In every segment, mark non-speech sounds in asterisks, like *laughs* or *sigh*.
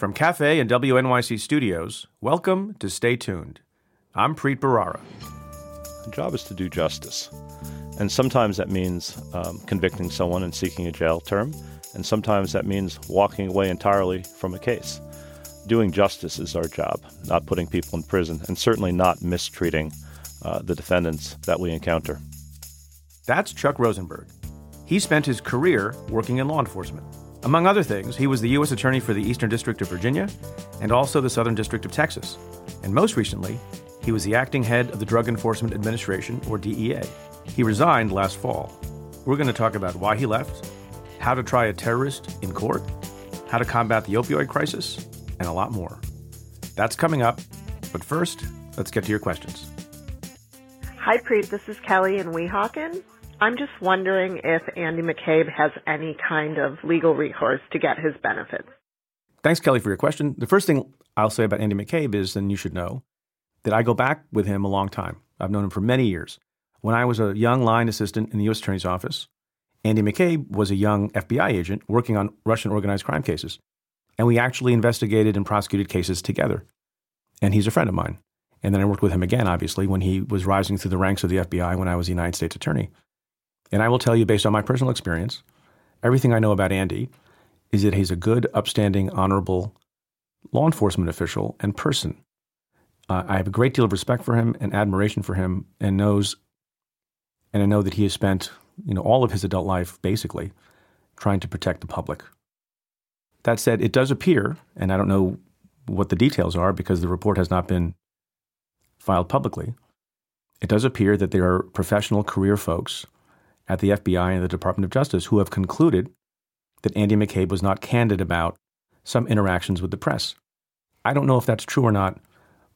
From Cafe and WNYC Studios, welcome to Stay Tuned. I'm Preet Bharara. The job is to do justice. And sometimes that means um, convicting someone and seeking a jail term, and sometimes that means walking away entirely from a case. Doing justice is our job, not putting people in prison, and certainly not mistreating uh, the defendants that we encounter. That's Chuck Rosenberg. He spent his career working in law enforcement. Among other things, he was the U.S. Attorney for the Eastern District of Virginia and also the Southern District of Texas. And most recently, he was the acting head of the Drug Enforcement Administration, or DEA. He resigned last fall. We're going to talk about why he left, how to try a terrorist in court, how to combat the opioid crisis, and a lot more. That's coming up. But first, let's get to your questions. Hi, Preet. This is Kelly in Weehawken. I'm just wondering if Andy McCabe has any kind of legal recourse to get his benefits. Thanks, Kelly, for your question. The first thing I'll say about Andy McCabe is, and you should know, that I go back with him a long time. I've known him for many years. When I was a young line assistant in the U.S. Attorney's Office, Andy McCabe was a young FBI agent working on Russian organized crime cases. And we actually investigated and prosecuted cases together. And he's a friend of mine. And then I worked with him again, obviously, when he was rising through the ranks of the FBI when I was the United States Attorney. And I will tell you, based on my personal experience, everything I know about Andy is that he's a good, upstanding, honorable law enforcement official and person. Uh, I have a great deal of respect for him and admiration for him, and knows, and I know that he has spent, you know, all of his adult life basically trying to protect the public. That said, it does appear, and I don't know what the details are because the report has not been filed publicly. It does appear that there are professional career folks at the FBI and the Department of Justice who have concluded that Andy McCabe was not candid about some interactions with the press. I don't know if that's true or not,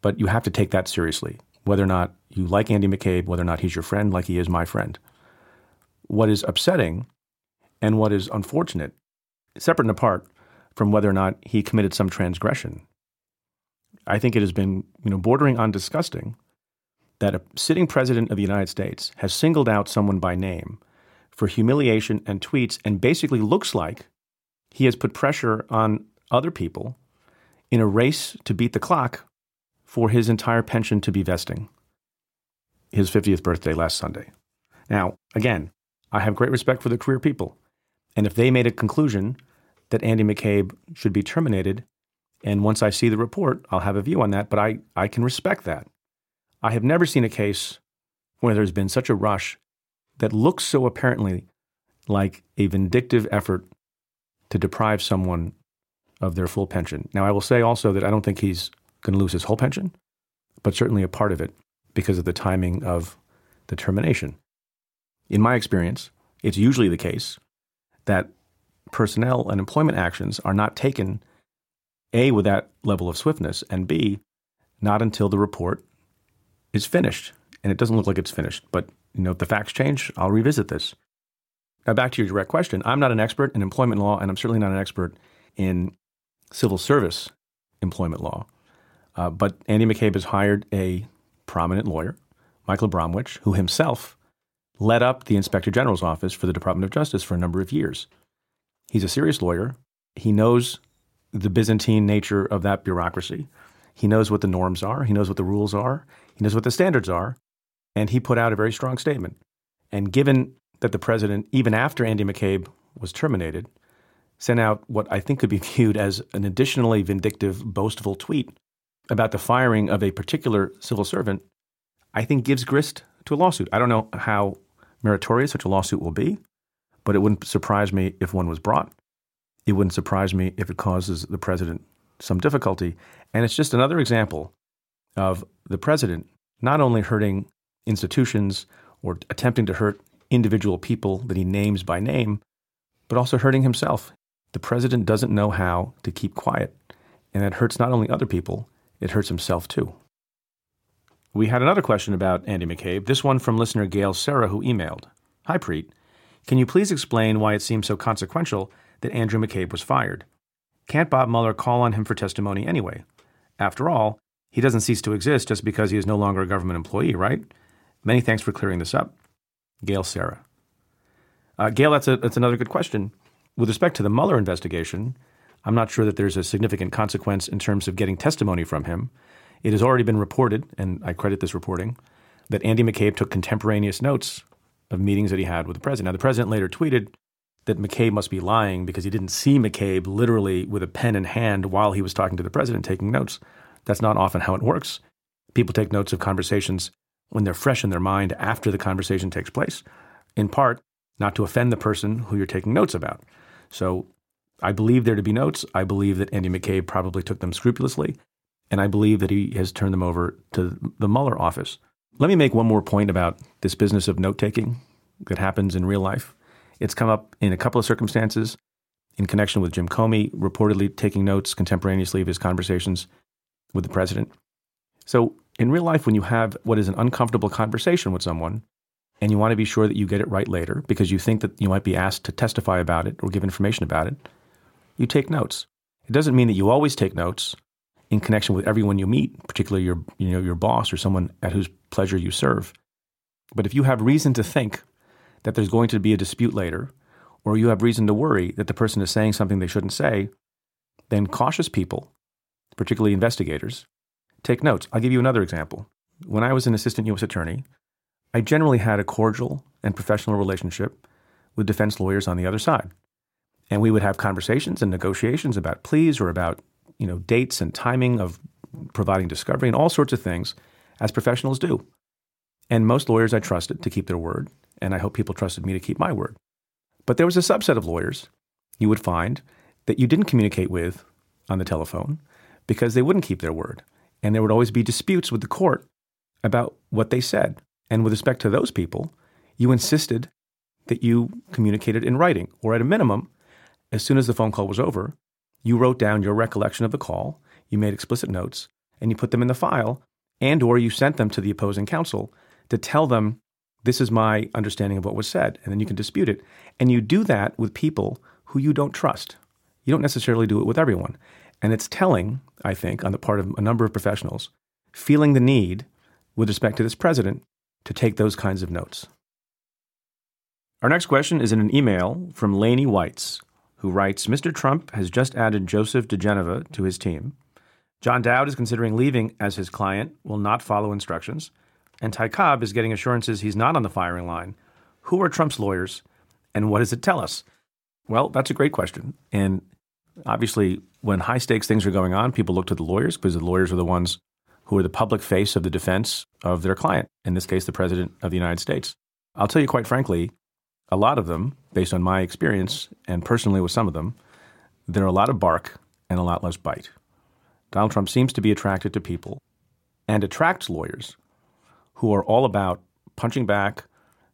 but you have to take that seriously, whether or not you like Andy McCabe, whether or not he's your friend, like he is my friend. What is upsetting and what is unfortunate, separate and apart from whether or not he committed some transgression, I think it has been you know, bordering on disgusting that a sitting president of the United States has singled out someone by name for humiliation and tweets and basically looks like he has put pressure on other people in a race to beat the clock for his entire pension to be vesting. His 50th birthday last Sunday. Now, again, I have great respect for the career people. And if they made a conclusion that Andy McCabe should be terminated, and once I see the report, I'll have a view on that, but I, I can respect that. I have never seen a case where there's been such a rush that looks so apparently like a vindictive effort to deprive someone of their full pension. Now, I will say also that I don't think he's going to lose his whole pension, but certainly a part of it because of the timing of the termination. In my experience, it's usually the case that personnel and employment actions are not taken A, with that level of swiftness, and B, not until the report is finished. And it doesn't look like it's finished. But you know, if the facts change, I'll revisit this. Now, back to your direct question. I'm not an expert in employment law, and I'm certainly not an expert in civil service employment law. Uh, but Andy McCabe has hired a prominent lawyer, Michael Bromwich, who himself led up the Inspector General's office for the Department of Justice for a number of years. He's a serious lawyer. He knows the Byzantine nature of that bureaucracy. He knows what the norms are. He knows what the rules are. He knows what the standards are. And he put out a very strong statement. And given that the president, even after Andy McCabe was terminated, sent out what I think could be *laughs* viewed as an additionally vindictive, boastful tweet about the firing of a particular civil servant, I think gives grist to a lawsuit. I don't know how meritorious such a lawsuit will be, but it wouldn't surprise me if one was brought. It wouldn't surprise me if it causes the president some difficulty. And it's just another example of the president not only hurting institutions or attempting to hurt individual people that he names by name, but also hurting himself. The president doesn't know how to keep quiet, and that hurts not only other people, it hurts himself too. We had another question about Andy McCabe, this one from listener Gail Sarah, who emailed Hi, Preet. Can you please explain why it seems so consequential that Andrew McCabe was fired? Can't Bob Mueller call on him for testimony anyway? After all, he doesn't cease to exist just because he is no longer a government employee, right? Many thanks for clearing this up. Gail Sarah. Uh, Gail, that's, a, that's another good question. With respect to the Mueller investigation, I'm not sure that there's a significant consequence in terms of getting testimony from him. It has already been reported, and I credit this reporting, that Andy McCabe took contemporaneous notes of meetings that he had with the president. Now, the president later tweeted that McCabe must be lying because he didn't see McCabe literally with a pen in hand while he was talking to the president taking notes. That's not often how it works. People take notes of conversations when they're fresh in their mind after the conversation takes place, in part not to offend the person who you're taking notes about. So I believe there to be notes. I believe that Andy McCabe probably took them scrupulously, and I believe that he has turned them over to the Mueller office. Let me make one more point about this business of note taking that happens in real life. It's come up in a couple of circumstances in connection with Jim Comey reportedly taking notes contemporaneously of his conversations with the president. So, in real life, when you have what is an uncomfortable conversation with someone, and you want to be sure that you get it right later because you think that you might be asked to testify about it or give information about it, you take notes. It doesn't mean that you always take notes in connection with everyone you meet, particularly your, you know, your boss or someone at whose pleasure you serve. But if you have reason to think that there's going to be a dispute later, or you have reason to worry that the person is saying something they shouldn't say, then cautious people, particularly investigators, take notes. I'll give you another example. When I was an assistant U.S. attorney, I generally had a cordial and professional relationship with defense lawyers on the other side. And we would have conversations and negotiations about pleas or about you know, dates and timing of providing discovery and all sorts of things as professionals do. And most lawyers I trusted to keep their word, and I hope people trusted me to keep my word. But there was a subset of lawyers you would find that you didn't communicate with on the telephone because they wouldn't keep their word. And there would always be disputes with the court about what they said. And with respect to those people, you insisted that you communicated in writing, or at a minimum, as soon as the phone call was over, you wrote down your recollection of the call, you made explicit notes, and you put them in the file, and or you sent them to the opposing counsel to tell them this is my understanding of what was said, and then you can dispute it. And you do that with people who you don't trust. You don't necessarily do it with everyone. And it's telling, I think, on the part of a number of professionals, feeling the need with respect to this president to take those kinds of notes. Our next question is in an email from Laney Whites, who writes Mr. Trump has just added Joseph diGenova to his team. John Dowd is considering leaving as his client, will not follow instructions. And Ty Cobb is getting assurances he's not on the firing line. Who are Trump's lawyers, and what does it tell us? Well, that's a great question. And obviously, when high stakes things are going on, people look to the lawyers because the lawyers are the ones who are the public face of the defense of their client, in this case, the President of the United States. I'll tell you quite frankly, a lot of them, based on my experience and personally with some of them, there are a lot of bark and a lot less bite. Donald Trump seems to be attracted to people and attracts lawyers who are all about punching back,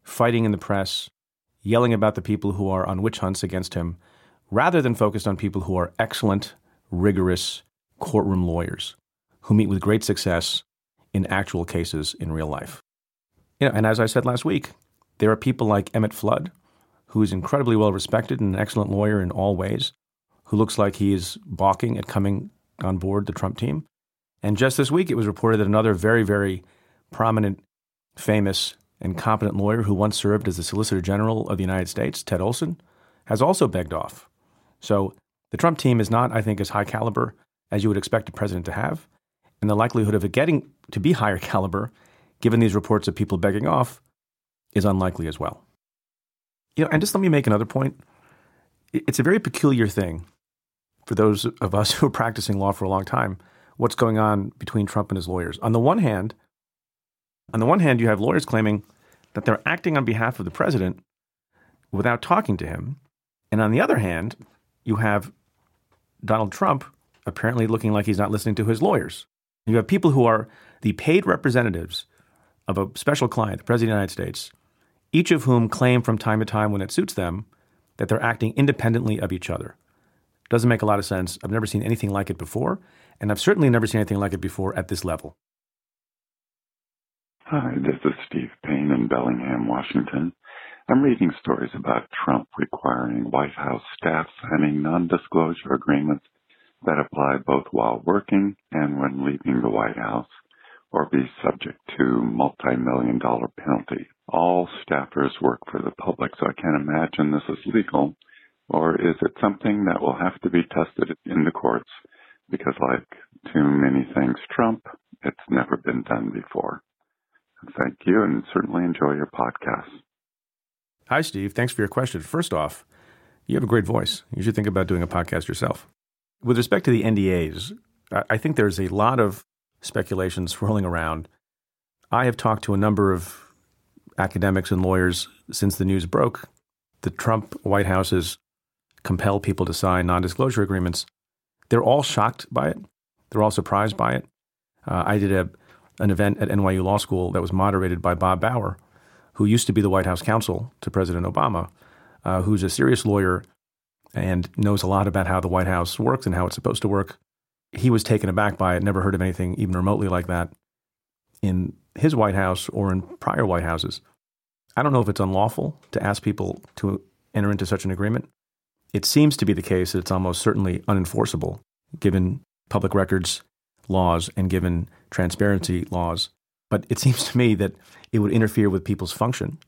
fighting in the press, yelling about the people who are on witch hunts against him, rather than focused on people who are excellent, rigorous courtroom lawyers who meet with great success in actual cases in real life. You know, and as I said last week, there are people like Emmett Flood, who is incredibly well respected and an excellent lawyer in all ways, who looks like he is balking at coming on board the Trump team. And just this week, it was reported that another very, very prominent, famous, and competent lawyer who once served as the Solicitor General of the United States, Ted Olson, has also begged off. So the Trump team is not, I think, as high caliber as you would expect a president to have. And the likelihood of it getting to be higher *laughs* caliber, given these reports of people begging off, is unlikely as well. You know, and just let me make another point. It's a very peculiar thing for those of us *laughs* who are practicing law for a long time. What's going on between Trump and his lawyers? On the one hand, on the one hand, you have lawyers claiming that they're acting on behalf of the president without talking to him, and on the other hand, you have Donald Trump apparently looking like he's not listening to his lawyers. You have people who are the paid representatives of a special client, the President of the United States, each of whom claim from time to time when it suits them that they're acting independently of each other. Doesn't make a lot of sense. I've never seen anything like it before, and I've certainly never seen anything like it before at this level. Hi, this is Steve Payne in Bellingham, Washington. I'm reading stories about Trump requiring White House staff signing non disclosure agreements that apply both while working and when leaving the White House or be subject to multi-million dollar penalty. All staffers work for the public, so I can't imagine this is legal. Or is it something that will have to be tested in the courts? Because like too many things Trump, it's never been done before. Thank you and certainly enjoy your podcast. Hi, Steve. Thanks for your question. First off, you have a great voice. You should think about doing a podcast yourself. With respect to the NDAs, I think there's a lot of speculation swirling around. I have talked to a number of academics and lawyers since the news broke. The Trump White House has compelled people to sign non disclosure agreements. They're all shocked by it, they're all surprised by it. Uh, I did a, an event at NYU Law School that was moderated by Bob Bauer, who used to be the White House counsel to President Obama, uh, who's a serious lawyer and knows a lot about how the White House works and how it's supposed to work. He was taken aback by it, never heard of anything even remotely like that in his White House or in prior White Houses. I don't know if it's unlawful to ask people to enter into such an agreement. It seems to be the case that it's almost certainly unenforceable given public records laws and given transparency laws. But it seems to me that it would interfere with people's function.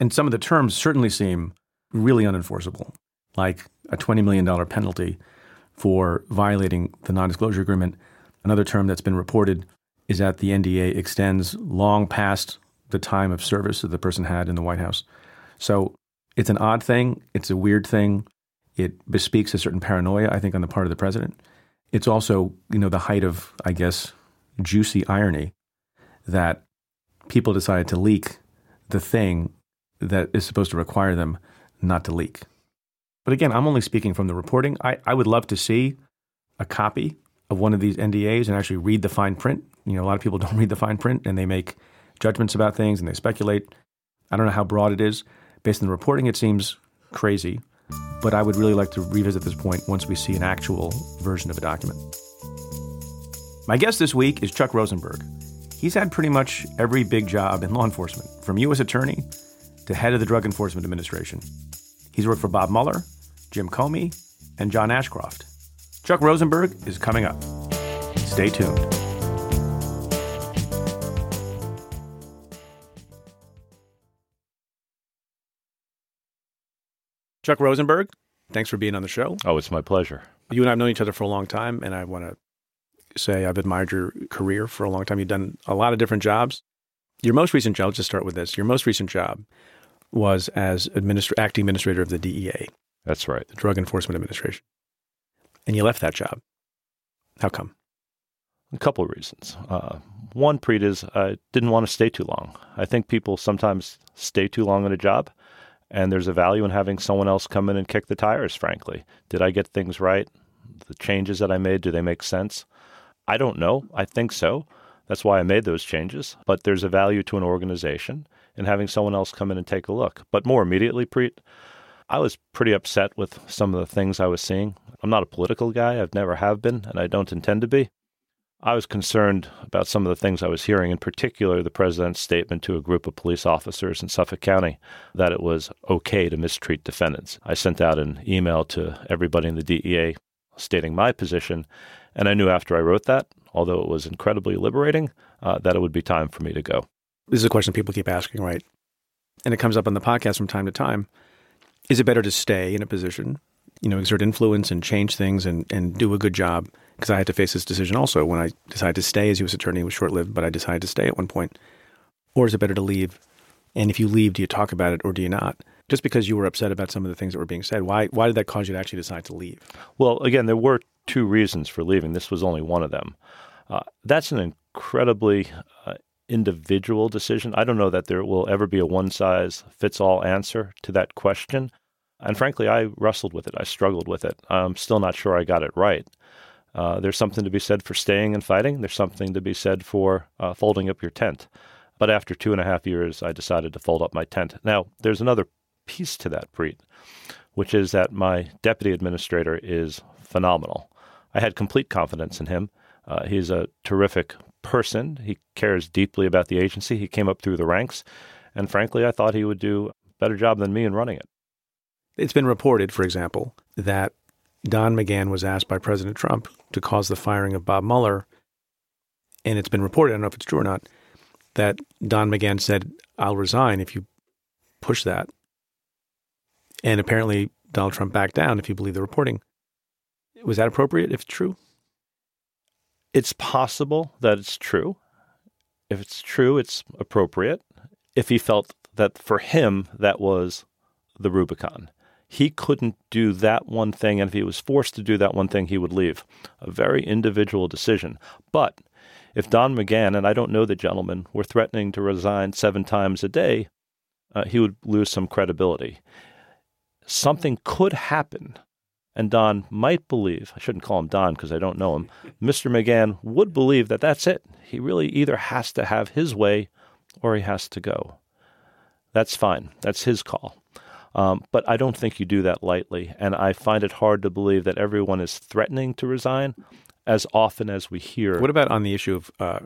And some of the terms certainly seem really unenforceable, like a $20 million penalty for violating the non disclosure agreement. Another term that's been reported is that the NDA extends long past the time of service that the person had in the White House. So it's an odd thing. It's a weird thing. It bespeaks a certain paranoia, I think, on the part of the president. It's also, you know, the height of, I guess, juicy irony that people decided to leak the thing that is supposed to require them not to leak. But again, I'm only speaking from the reporting. I, I would love to see a copy of one of these NDAs and actually read the fine print. You know, a lot of people *laughs* don't read the fine print and they make judgments about things and they speculate. I don't know how broad it is. Based on the reporting, it seems crazy but I would really like to revisit this point once we see an actual version of a document. My guest this week is Chuck Rosenberg. He's had pretty much every big job in law enforcement, from U.S. Attorney to head of the Drug Enforcement Administration. He's worked for Bob Mueller, Jim Comey, and John Ashcroft. Chuck Rosenberg is coming up. Stay tuned. Chuck Rosenberg, thanks for being on the show. Oh, it's my pleasure. You and I have known each other for a long time, and I want to say I've admired your career for a long time. You've done a lot of different jobs. Your most recent job, let's just start with this. Your most recent job was as administra- acting administrator of the DEA. That's right. The Drug Enforcement Administration. And you left that job. How come? A couple of reasons. Uh, one, Preet, is I didn't want to stay too long. I think people sometimes stay too long in a job and there's a value in having someone else come in and kick the tires, frankly. Did I get things right? The changes that I made, do they make sense? I don't know. I think so. That's why I made those changes. But there's a value to an organization in having someone else come in and take a look. But more immediately, Preet, I was pretty upset with some of the things I was seeing. I'm not a political guy. I've never have been, and I don't intend to be. I was concerned about some of the things I was hearing, in particular, the president's statement to a group of police officers in Suffolk County that it was okay to mistreat defendants. I sent out an email to everybody in the DEA stating my position, and I knew after I wrote that, although it was incredibly liberating, uh, that it would be time for me to go. This is a question people keep asking, right? And it comes up on the podcast from time to time. Is it better to stay in a position, you know, exert influence and change things and, and do a good job? because I had to face this decision also when I decided to stay as U.S. attorney. It was short lived, but I decided to stay at one point. Or is it better to leave? And if you leave, do you talk about it or do you not? Just because you were upset about some of the things that were being said, why why did that cause you to actually decide to leave? Well, again, there were two reasons for leaving. This was only one of them. Uh, that's an incredibly uh, individual decision. I don't know that there will ever be a one size fits all answer to that question. And frankly, I wrestled with it. I struggled with it. I'm still not sure I got it right. Uh, there's something to be said for staying and fighting. There's something to be said for uh, folding up your tent. But after two and a half years, I decided to fold up my tent. Now, there's another piece to that, Preet, which is that my deputy administrator is phenomenal. I had complete confidence in him. Uh, he's a terrific person. He cares deeply about the agency. He came up through the ranks. And frankly, I thought he would do a better job than me in running it. It's been reported, for example, that Don McGahn was asked by President Trump to cause the firing of Bob Mueller. And it's been reported, I don't know if it's true or not, that Don McGahn said, I'll resign if you push that. And apparently, Donald Trump backed down if you believe the reporting. Was that appropriate if true? It's possible that it's true. If it's true, it's appropriate. If he felt that for him, that was the Rubicon. He couldn't do that one thing, and if he was forced to do that one thing, he would leave. A very individual decision. But if Don McGahn, and I don't know the gentleman, were threatening to resign seven times a day, uh, he would lose some credibility. Something could happen and Don might believe, I shouldn't call him Don because I don't know him, *laughs* Mr. McGahn would believe that that's it. He really either has to have his way or he has to go. That's fine. That's his call. Um, but I don't think you do that lightly. And I find it hard to believe that everyone is threatening to resign as often as we hear. What about on the issue of uh,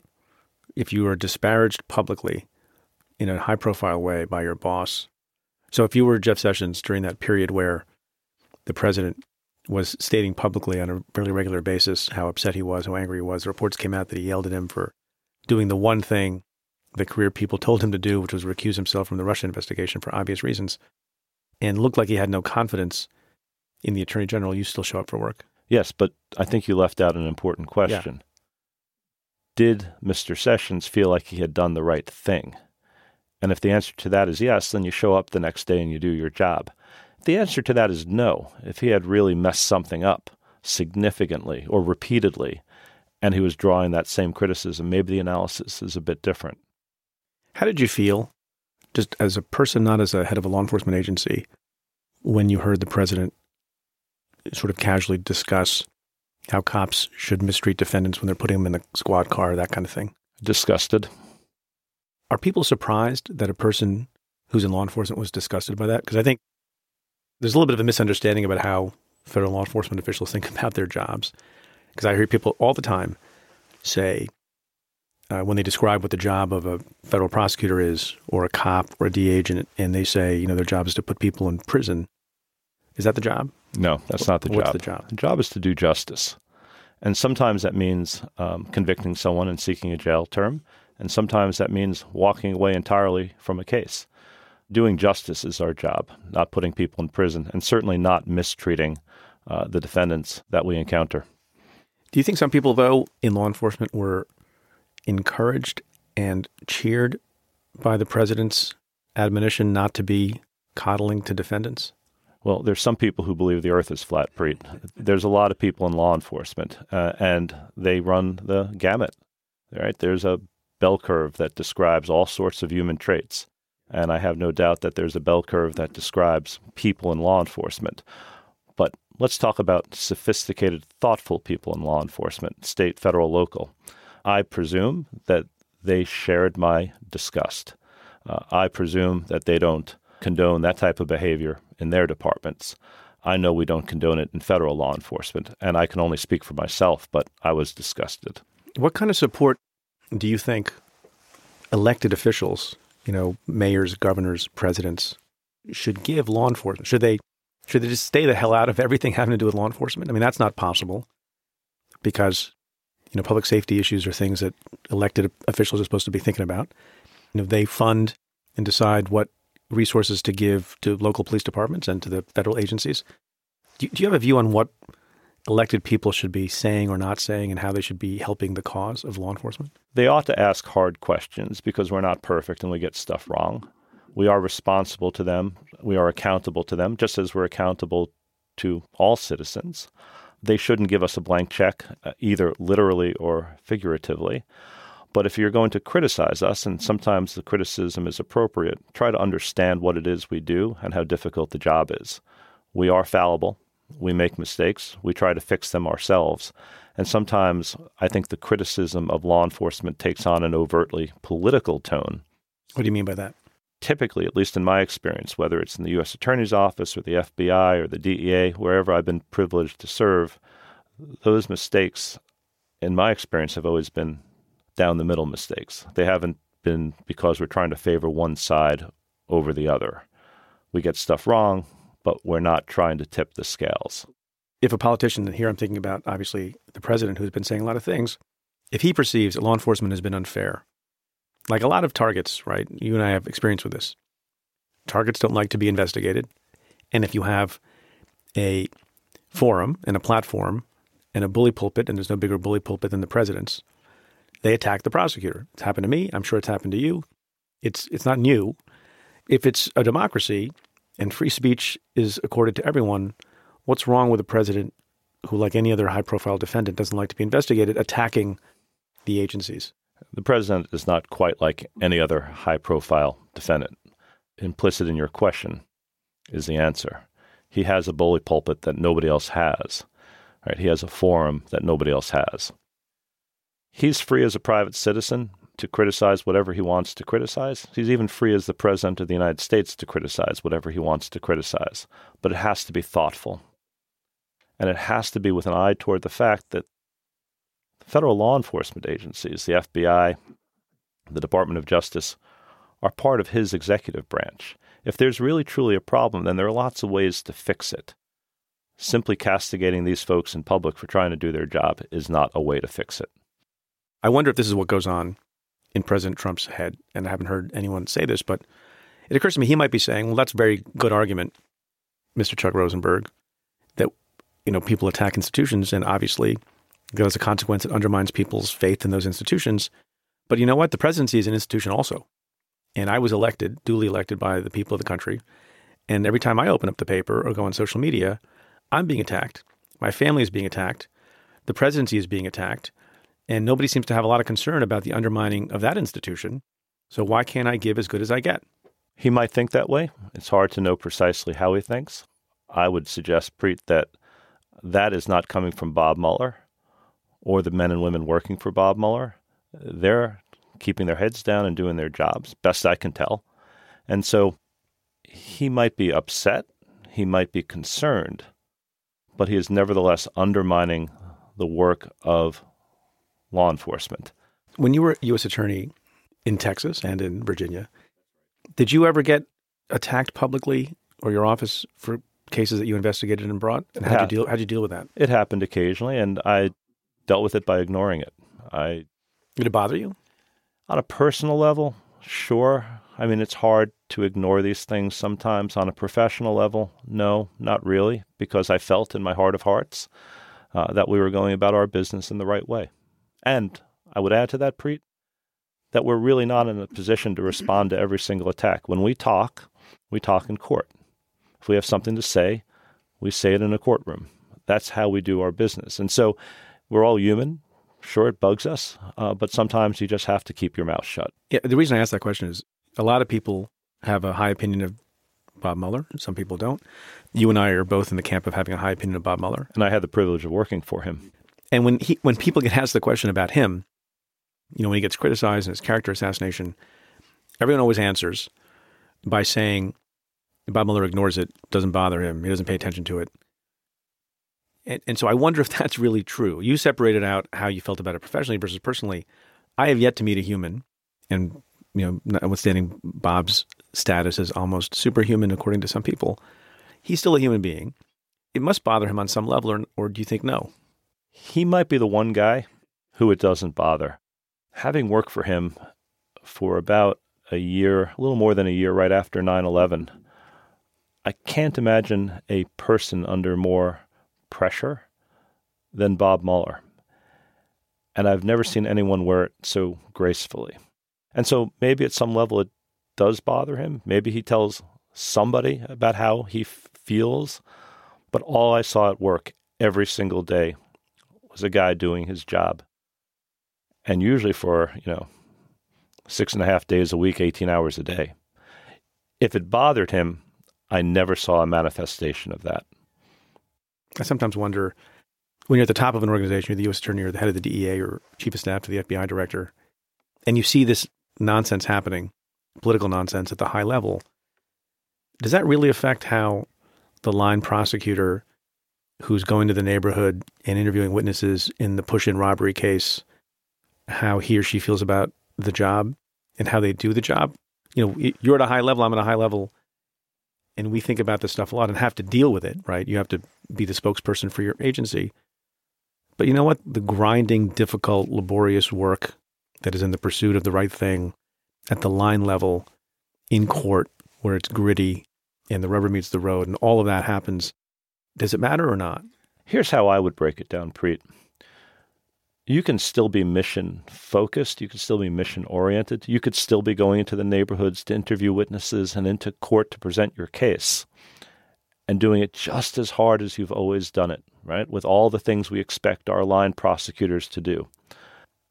if you are disparaged publicly in a high profile way by your boss? So if you were Jeff Sessions during that period where the president was stating publicly on a fairly regular basis how upset he was, how angry he was. The reports came out that he yelled at him for doing the one thing the career people told him to do, which was recuse himself from the Russian investigation for obvious reasons, and looked like he had no confidence in the attorney general. You still show up for work. Yes, but I think you left out an important question. Yeah. Did Mr. Sessions feel like he had done the right thing? And if the answer to that is yes, then you show up the next day and you do your job. If The answer to that is no. If he had really messed something up significantly or repeatedly, and he was drawing that same criticism, maybe the analysis is a bit different. How did you feel, just as a person, not as a head of a law enforcement agency, when you heard the president sort of casually discuss how cops should mistreat defendants when they're putting them in the squad car, that kind of thing? Disgusted. Are people surprised that a person who's in law enforcement was disgusted by that? Because I think there's a little bit of a misunderstanding about how federal law enforcement officials *laughs* think about their jobs. Because I hear people all the time say, uh, when they describe what the job of a federal prosecutor is, or a cop, or a DEA agent, and they say, you know, their job is to put people in prison. Is that the job? No, that's not the What's job. the job? The job is to do justice. And sometimes that means um, convicting someone and seeking a jail term. And sometimes that means walking away entirely from a case doing justice is our job, not putting people in prison, and certainly not mistreating uh, the defendants that we encounter. Do you think some people, though, in law enforcement were encouraged and cheered by the president's admonition not to be coddling to defendants? Well, there's some people who believe the earth is flat, Preet. There's a lot of people in law enforcement, uh, and they run the gamut. Right? There's a bell curve that describes all sorts of human traits. And I have no doubt that there's a bell curve that describes people in law enforcement. But let's talk about sophisticated, thoughtful people in law enforcement, state, federal, local. I presume that they shared my disgust. Uh, I presume that they don't condone that type of behavior in their departments. I know we don't condone it in federal law enforcement, and I can only speak for myself, but I was disgusted. What kind of support do you think elected officials you know, mayors, governors, presidents should give law enforcement? Should they should they just stay the hell out of everything *laughs* having to do with law enforcement? I mean, that's not possible because you know, public safety issues are things that elected officials are supposed to be thinking about. You know, they fund and decide what resources to give to local police departments and to the federal agencies. Do, do you have a view on what elected people should be saying or not saying and how they should be helping the cause of law enforcement? They ought to ask hard questions because we're not perfect and we get stuff wrong. We are responsible to them. We are accountable to them, just as we're accountable to all citizens. They shouldn't give us a blank check, uh, either literally or figuratively. But if you're going to criticize us, and sometimes the criticism is appropriate, try to understand what it is we do and how difficult the job is. We are fallible. We make mistakes. We try to fix them ourselves. And sometimes I think the criticism of law enforcement takes on an overtly political tone. What do you mean by that? Typically, at least in my experience, whether it's in the U.S. Attorney's Office or the FBI or the DEA, wherever I've been privileged to serve, those mistakes, in my experience, have always been down the middle mistakes. They haven't been because we're trying to favor one side over the other. We get stuff wrong, but we're not trying to tip the scales. If a politician, and here I'm thinking about obviously the president who's been saying a lot of things, if he perceives that law enforcement has been unfair, like a lot of targets, right? You and I have experience with this. Targets don't like to be investigated. And if you have a forum and a platform and a bully pulpit, and there's no bigger bully pulpit than the president's, they attack the prosecutor. It's happened to me. I'm sure it's happened to you. It's it's not new. If it's a democracy and free speech is accorded to everyone, what's wrong with a president who, like any other high profile defendant, doesn't like to be investigated, attacking the agencies? The president is not quite like any other high profile defendant. Implicit in your question is the answer. He has a bully pulpit that nobody else has. Right? He has a forum that nobody else has. He's free as a private citizen to criticize whatever he wants to criticize. He's even free as the president of the United States to criticize whatever he wants to criticize. But it has to be thoughtful. And it has to be with an eye toward the fact that federal law enforcement agencies, the FBI, the Department of Justice, are part of his executive branch. If there's really truly a problem, then there are lots of ways to fix it. Simply castigating these folks in public for trying to do their job is not a way to fix it. I wonder if this is what goes on in President Trump's head. And I haven't heard anyone say this, but it occurs to me he might be saying, well, that's a very good argument, Mr. Chuck Rosenberg, that you know people attack institutions, and obviously, as a consequence, it undermines people's faith in those institutions. But you know what? The presidency is an institution also. And I was elected, duly elected by the people of the country. And every time I open up the paper or go on social media, I'm being attacked. My family is being attacked. The presidency is being attacked. And nobody seems to have a lot of concern about the undermining of that institution. So why can't I give as good as I get? He might think that way. It's hard to know precisely how he thinks. I would suggest, Preet, that that is not coming from Bob Mueller or the men and women working for Bob Mueller. They're keeping their heads down and doing their jobs, best I can tell. And so he might be upset, he might be concerned, but he is nevertheless undermining the work of law enforcement. When you were U.S. Attorney in Texas and in Virginia, did you ever get attacked publicly or your office for cases that you investigated and brought? And how'd you deal? How'd you deal with that? It happened occasionally, and I dealt with it by ignoring it. I did it bother you? On a personal level, sure. I mean, it's hard to ignore these things sometimes. On a professional level, no, not really, because I felt in my heart of hearts uh, that we were going about our business in the right way. And I would add to that, Preet, that we're really not in a position to respond to every single attack. When we talk, we talk in court. If we have something to say, we say it in a courtroom. That's how we do our business. And so we're all human. Sure, it bugs us, uh, but sometimes you just have to keep your mouth shut. Yeah, the reason I ask that question is a lot of people have a high opinion of Bob Mueller. Some people don't. You and I are both in the camp of having a high opinion of Bob Mueller. And I had the privilege of working for him. And when he when people get asked the question about him, you know, when he gets criticized and his character assassination, everyone always answers by saying Bob Mueller ignores it, doesn't bother him, he doesn't pay attention to it. And, and so I wonder if *laughs* that's really true. You separated out how you felt about it professionally versus personally. I have yet to meet a human, and you know, notwithstanding Bob's status as almost superhuman according to some people, he's still a human being. It must bother him on some level, or, or do you think no? He might be the one guy who it doesn't bother. Having worked for him for about a year, a little more than a year right after 9 11, I can't imagine a person under more pressure than Bob Mueller. And I've never seen anyone wear it so gracefully. And so maybe at some level it does bother him. Maybe he tells somebody about how he feels. But all I saw at work every single day a guy doing his job. And usually for, you know, six and a half days a week, 18 hours a day. If it bothered him, I never saw a manifestation of that. I sometimes wonder when you're at the top of an organization, you're the U.S. Attorney or the head of the DEA or chief of staff to the FBI director, and you see this nonsense happening, political nonsense at the high level, does that really affect how the line prosecutor who's going to the neighborhood and interviewing witnesses in the push in robbery case, how he or she feels about the job and how they do the job. You know, you're at a high level, I'm at a high level, and we think about this stuff a lot and have to deal with it, right? You have to be the spokesperson for your agency. But you know what? The grinding, difficult, laborious work that is in the pursuit of the right thing at the line level in court where it's gritty and the rubber meets the road and all of that happens Does it matter or not? Here's how I would break it down, Preet. You can still be mission focused. You can still be mission oriented. You could still be going into the neighborhoods to interview witnesses and into court to present your case and doing it just as hard as you've always done it, right? With all the things we expect our line prosecutors to do.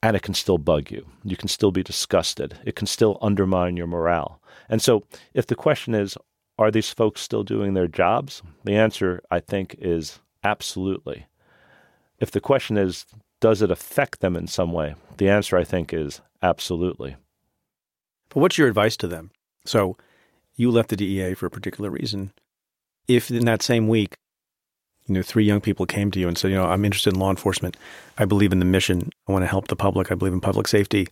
And it can still bug you. You can still be disgusted. It can still undermine your morale. And so, if the question is, are these folks still doing their jobs? The answer, I think, is absolutely. If the question is, does it affect them in some way? The answer, I think, is absolutely. But what's your advice to them? So you left the DEA for a particular reason. If in that same week, you know, three young people came to you and said, you know, I'm interested in law enforcement. I believe in the mission. I want to help the public. I believe in public safety.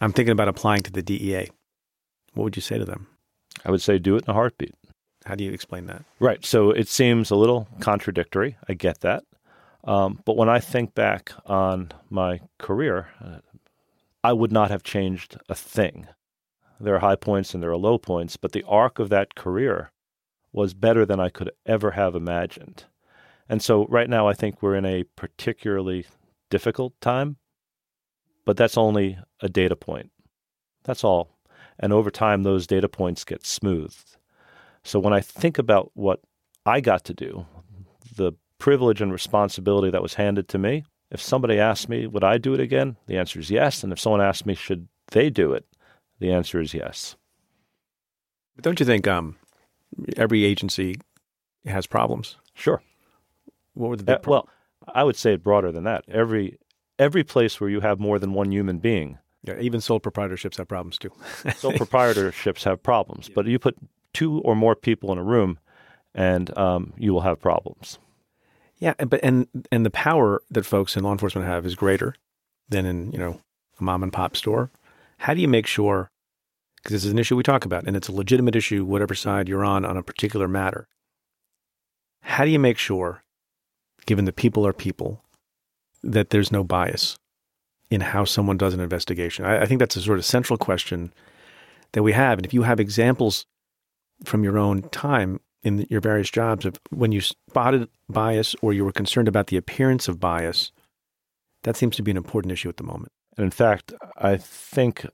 I'm thinking about applying to the DEA. What would you say to them? I would say do it in a heartbeat. How do you explain that? Right. So it seems a little contradictory. I get that. Um, but when I think back on my career, uh, I would not have changed a thing. There are high points and there are low points, but the arc of that career was better than I could ever have imagined. And so right now, I think we're in a particularly difficult time, but that's only a data point. That's all. And over time, those data points get smoothed. So when I think about what I got to do, the privilege and responsibility that was handed to me, if somebody asked me, would I do it again? The answer is yes. And if someone asked me, should they do it? The answer is yes. But don't you think um, every agency has problems? Sure. What were the big Uh, well, I would say it broader than that. Every every place where you have more than one human being, yeah, even sole proprietorships have problems too. *laughs* sole proprietorships have problems. But you put two or more people in a room, and um, you will have problems. Yeah, but and and the power that folks in law enforcement have is greater than in you know a mom and pop store. How do you make sure? Because this is an issue we talk about, and it's a legitimate issue, whatever side you're on on a particular matter. How do you make sure, given that people are people, that there's no bias in how someone does an investigation? I, I think that's a sort of central question that we have. And if you have examples from your own time in your various jobs of when you spotted bias or you were concerned about the appearance of bias, that seems to be an important issue at the moment. And in fact, I think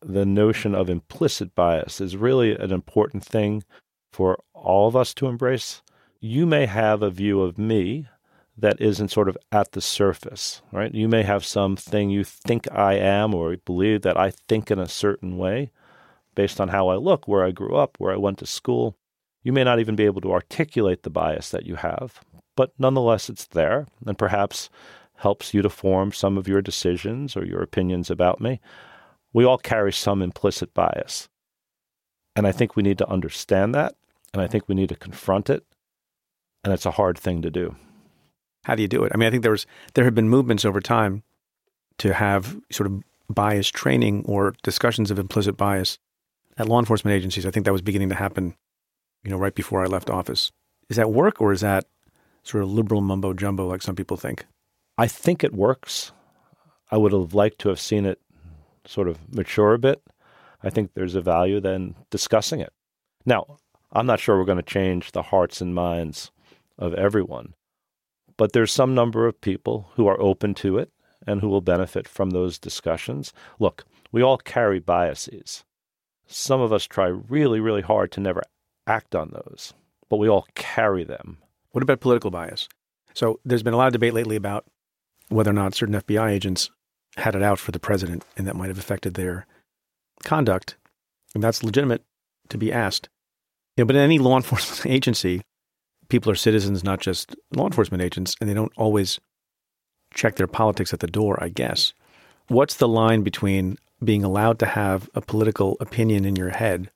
the notion of implicit bias is really an important thing for all of us to embrace. You may have a view of me that isn't sort of at the surface, right? You may have something you think I am or believe that I think in a certain way based on how I look, where I grew up, where I went to school. You may not even be able to articulate the bias that you have, but nonetheless, it's there and perhaps helps you to form some of your decisions or your opinions about me. We all carry some implicit bias. And I think we need to understand that. And I think we need to confront it. And it's a hard thing to do. How do you do it? I mean, I think there was there have been movements over time to have sort of bias training or discussions of implicit bias at law enforcement agencies. I think that was beginning to happen, you know, right before I left office. Is that work or is that sort of liberal mumbo jumbo like some people think? I think it works. I would have liked to have seen it sort of mature a bit. I think there's a value then discussing it. Now, I'm not sure we're going to change the hearts and minds of everyone, but there's some number of people who are open to it and who will benefit from those discussions. Look, we all carry biases. Some of us try really, really hard to never act on those, but we all carry them. What about political bias? So there's been a lot of debate lately about whether or not certain FBI agents had it out for the president and that might have affected their conduct. And that's legitimate to be asked. You know, but in any law *laughs* enforcement agency, people are citizens, not just law enforcement agents, and they don't always check their politics at the door, I guess. What's the line between being allowed to have a political opinion in your head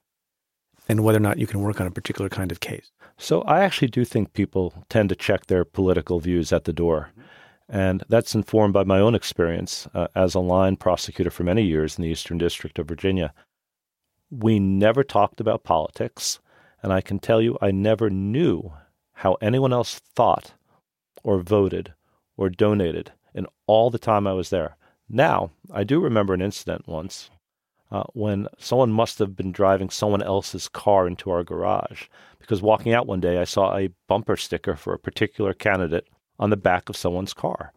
and whether or not you can work on a particular kind of case? So I actually do think people tend to check their political views at the door. And that's informed by my own experience uh, as a line prosecutor for many years in the Eastern District of Virginia. We never talked about politics, and I can tell you I never knew how anyone else thought or voted or donated in all the time I was there. Now, I do remember an incident once. uh, when someone must have been driving someone else's car into our garage. Because walking out one day, I saw a bumper sticker for a particular candidate on the back of someone's car.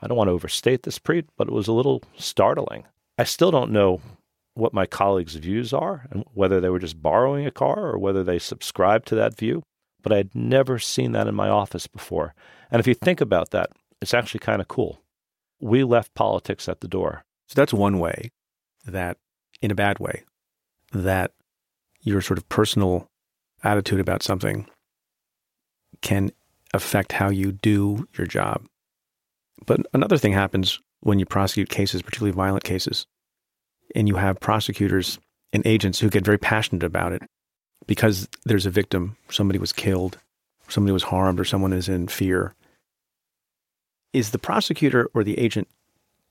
I don't want to overstate this, Preet, but it was a little startling. I still don't know what my colleagues' views are and whether they were just borrowing a car or whether they subscribed to that view, but I had never seen that in my office before. And if you think about that, it's actually kind of cool. We left politics at the door. So that's one way that, in a bad way, that your sort of personal attitude about something can affect how you do your job. But another thing happens when you prosecute cases, particularly violent cases, and you have prosecutors and agents who get very passionate about it because there's a victim, somebody was killed, somebody was harmed, or someone is in fear. Is the prosecutor or the agent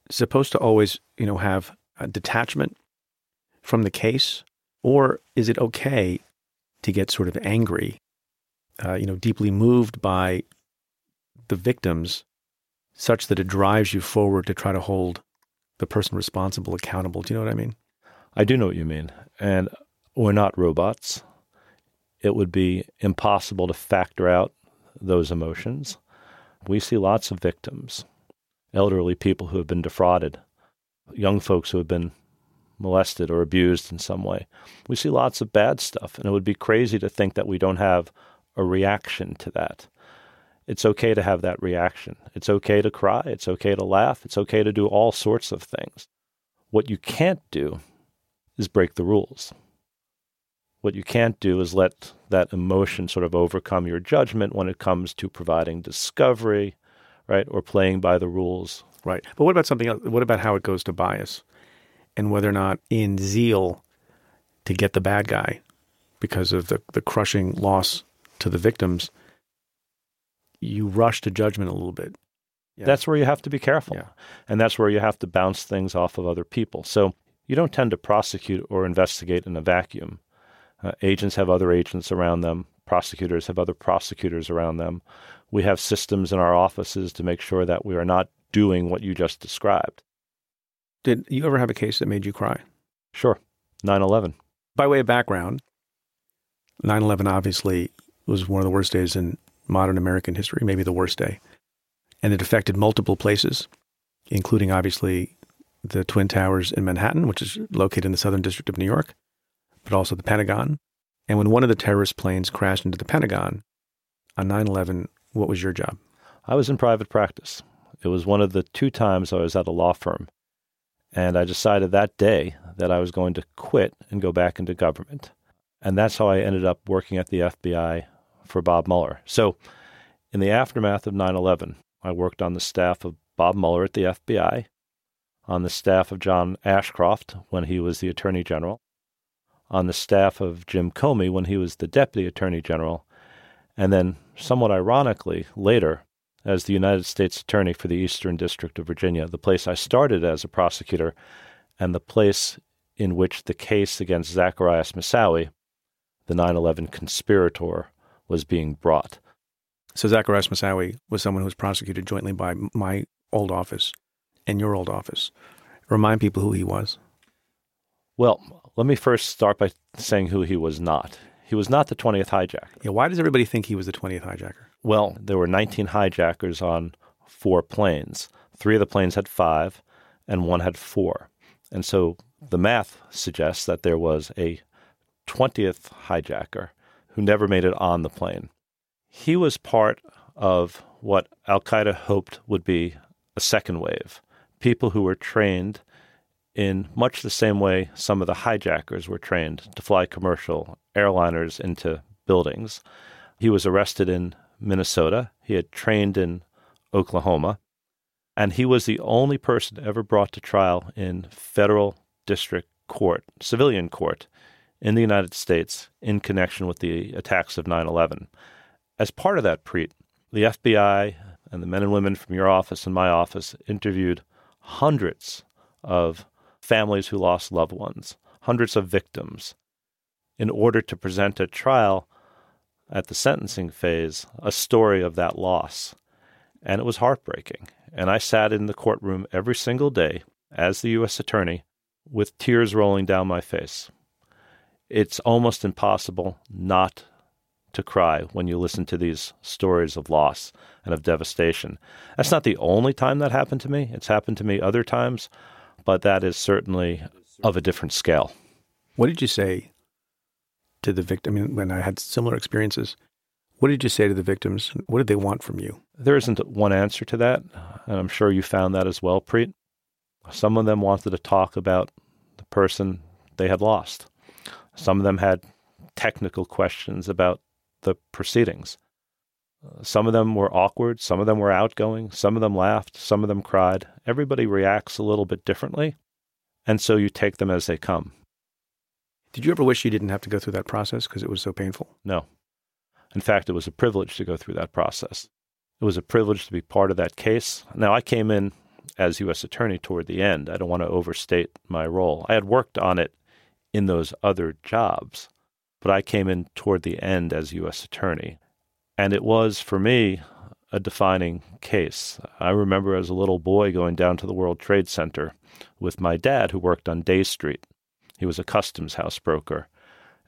supposed to always, you know, have a detachment from the case, or is it okay to get sort of angry, uh, you know, deeply moved by the victims, such that it drives you forward to try to hold the person responsible accountable? Do you know what I mean? I do know what you mean, and we're not robots. It would be impossible to factor out those emotions. We see lots of victims elderly people who have been defrauded, young folks who have been molested or abused in some way. We see lots of bad stuff, and it would be crazy to think that we don't have a reaction to that. It's okay to have that reaction. It's okay to cry. It's okay to laugh. It's okay to do all sorts of things. What you can't do is break the rules. What you can't do is let that emotion sort of overcome your judgment when it comes to providing discovery, right, or playing by the rules. Right. But what about something else? What about how it goes to bias and whether or not in zeal to get the bad guy because of the, the crushing loss to the victims, you rush to judgment a little bit. Yeah. That's where you have to be careful. Yeah. And that's where you have to bounce things off of other people. So you don't tend to prosecute or investigate in a vacuum. Uh, agents have other agents around them, prosecutors have other prosecutors around them. We have systems in our offices to make sure that we are not doing what you just described. Did you ever have a case that made you cry? Sure. 9 11. By way of background, 9 11 obviously was one of the worst days in modern American history, maybe the worst day. And it affected multiple places, including obviously the Twin Towers in Manhattan, which is located in the Southern District of New York, but also the Pentagon. And when one of the terrorist planes crashed into the Pentagon on 9 11, what was your job? I was in private practice. It was one of the two times I was at a law firm. And I decided that day that I was going to quit and go back into government. And that's how I ended up working at the FBI for Bob Mueller. So, in the aftermath of 9 11, I worked on the staff of Bob Mueller at the FBI, on the staff of John Ashcroft when he was the Attorney General, on the staff of Jim Comey when he was the Deputy Attorney General, and then, somewhat ironically, later, as the United States Attorney for the Eastern District of Virginia, the place I started as a prosecutor, and the place in which the case against Zacarias Moussaoui, the 9 11 conspirator, was being brought. So, Zacarias Moussaoui was someone who was prosecuted jointly by my old office and your old office. Remind people who he was. Well, let me first start by saying who he was not. He was not the 20th hijacker. Yeah, why does everybody think he was the 20th hijacker? Well, there were 19 hijackers on four planes. Three of the planes had five, and one had four. And so the math suggests that there was a 20th hijacker who never made it on the plane. He was part of what Al Qaeda hoped would be a second wave people who were trained in much the same way some of the hijackers were trained to fly commercial airliners into buildings. He was arrested in Minnesota. He had trained in Oklahoma. And he was the only person ever brought to trial in federal district court, civilian court, in the United States in connection with the attacks of 9 11. As part of that, Preet, the FBI and the men and women from your office and my office interviewed hundreds of families who lost loved ones, hundreds of victims, in order to present at trial at the sentencing phase a story of that loss. And it was heartbreaking. And I sat in the courtroom every single day as the U.S. attorney with tears rolling down my face. It's almost impossible not to cry when you listen to these stories of loss and of devastation. That's not the only time that happened to me. It's happened to me other times, but that is certainly of a different scale. What did you say to the victim? I mean, when I had similar experiences, what did you say to the victims? What did they want from you? There isn't one answer to that, and I'm sure you found that as well, Preet. Some of them wanted to talk about the person they had lost. Some of them had technical questions about the proceedings. Some of them were awkward, some of them were outgoing, some of them laughed, some of them cried. Everybody reacts a little bit differently, and so you take them as they come. Did you ever wish you didn't have to go through that process because it was so painful? No. In fact, it was a privilege to go through that process. It was a privilege to be part of that case. Now, I came in as U.S. Attorney toward the end. I don't want to overstate my role. I had worked on it in those other jobs, but I came in toward the end as U.S. Attorney. And it was, for me, a defining case. I remember as a little boy going down to the World Trade Center with my dad, who worked on Dey Street. He was a customs house broker.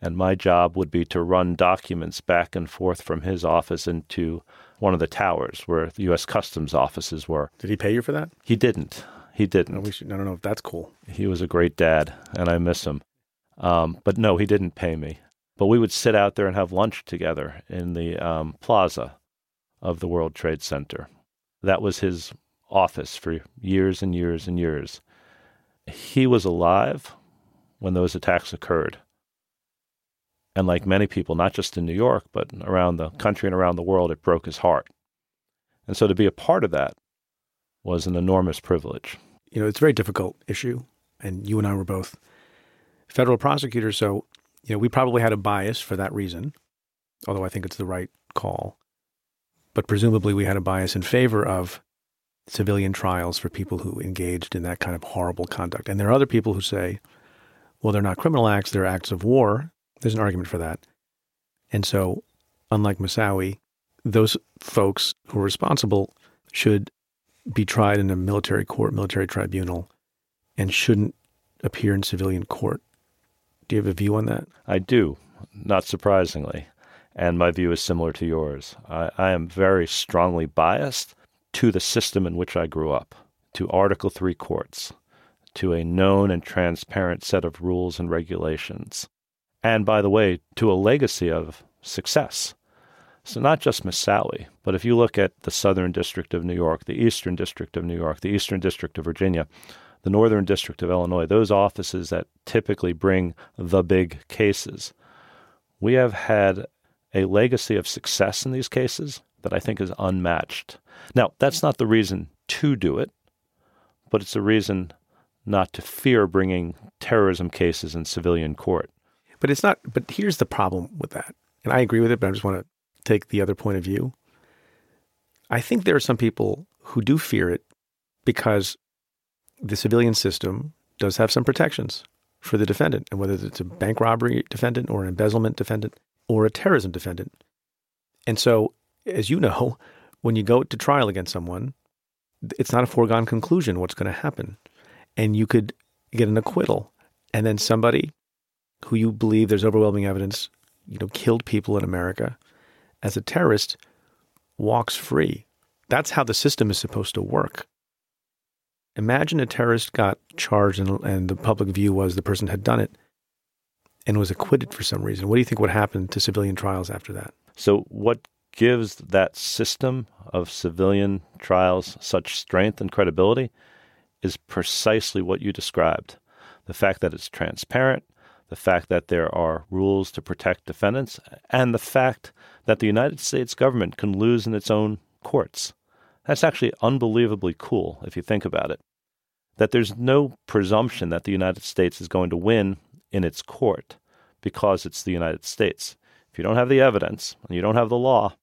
And my job would be to run documents back and forth from his office into one of the towers where the U.S. Customs offices were. Did he pay you for that? He didn't. He didn't. No, we should, I don't know if that's cool. He was a great dad, and I miss him. Um, but no, he didn't pay me. But we would sit out there and have lunch together in the um, plaza of the World Trade Center. That was his office for years and years and years. He was alive when those attacks occurred. And like many people, not just in New York, but around the country and around the world, it broke his heart. And so to be a part of that was an enormous privilege. You know, it's a very difficult issue. And you and I were both federal prosecutors. So, you know, we probably had a bias for that reason, although I think it's the right call. But presumably we had a bias in favor of civilian trials for people who engaged in that kind of horrible conduct. And there are other people who say, well, they're not criminal acts, they're acts of war. There's an argument for that. And so, unlike Moussaoui, those folks who are responsible should be tried in a military court, military tribunal, and shouldn't appear in civilian court. Do you have a view on that? I do, not surprisingly. And my view is similar to yours. I, I am very strongly biased to the system in which I grew up, to Article 3 courts, to a known and transparent set of rules and regulations and by the way, to a legacy of success. So, not just Moussaoui, but if you look at the Southern District of New York, the Eastern District of New York, the Eastern District of Virginia, the Northern District of Illinois, those offices that typically bring the big cases, we have had a legacy of success in these cases that I think is unmatched. Now, that's not the reason to do it, but it's a reason not to fear bringing terrorism cases in civilian court. But it's not, but here's the problem with that. And I agree with it, but I just want to take the other point of view. I think there are some people who do fear it because the civilian system does have some protections for the defendant, and whether it's a bank robbery defendant or an embezzlement defendant or a terrorism defendant. And so, as you know, *laughs* when you go to trial against someone, it's not a foregone conclusion what's going to happen. And you could get an acquittal, and then somebody who you believe there's overwhelming evidence, you know, killed people in America as a terrorist walks free. That's how the system is supposed to work. Imagine a terrorist got charged and, and the public view was the person had done it and was acquitted for some reason. What do you think would happen to civilian trials after that? So, what gives that system of civilian trials such strength and credibility is precisely what you described the fact that it's transparent, the fact that there are rules to protect defendants, and the fact that the United States government can lose in its own courts. That's actually unbelievably cool if you think about it. That there's no presumption that the United States is going to win in its court because it's the United States. If you don't have the evidence and you don't have the law,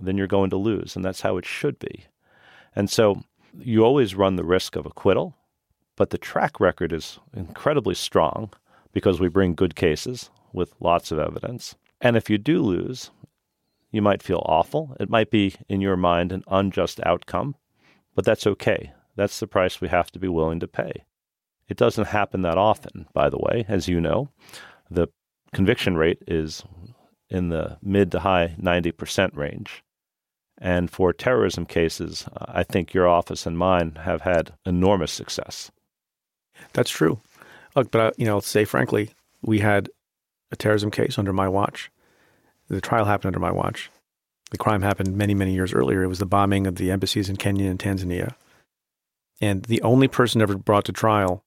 then you're going to lose, and that's how it should be. And so you always run the risk of acquittal, but the track record is incredibly strong because we bring good cases with lots of evidence. And if you do lose, you might feel awful. It might be, in your mind, an unjust outcome, but that's okay. That's the price we have to be willing to pay. It doesn't happen that often, by the way, as you know. The conviction rate is in the mid to high 90% range. And for terrorism cases, I think your office and mine have had enormous success. That's true. Look, but uh, you know, I'll say frankly, we had a terrorism case under my watch. The trial happened under my watch. The crime happened many, many years earlier. It was the bombing of the embassies in Kenya and Tanzania. And the only person ever brought to trial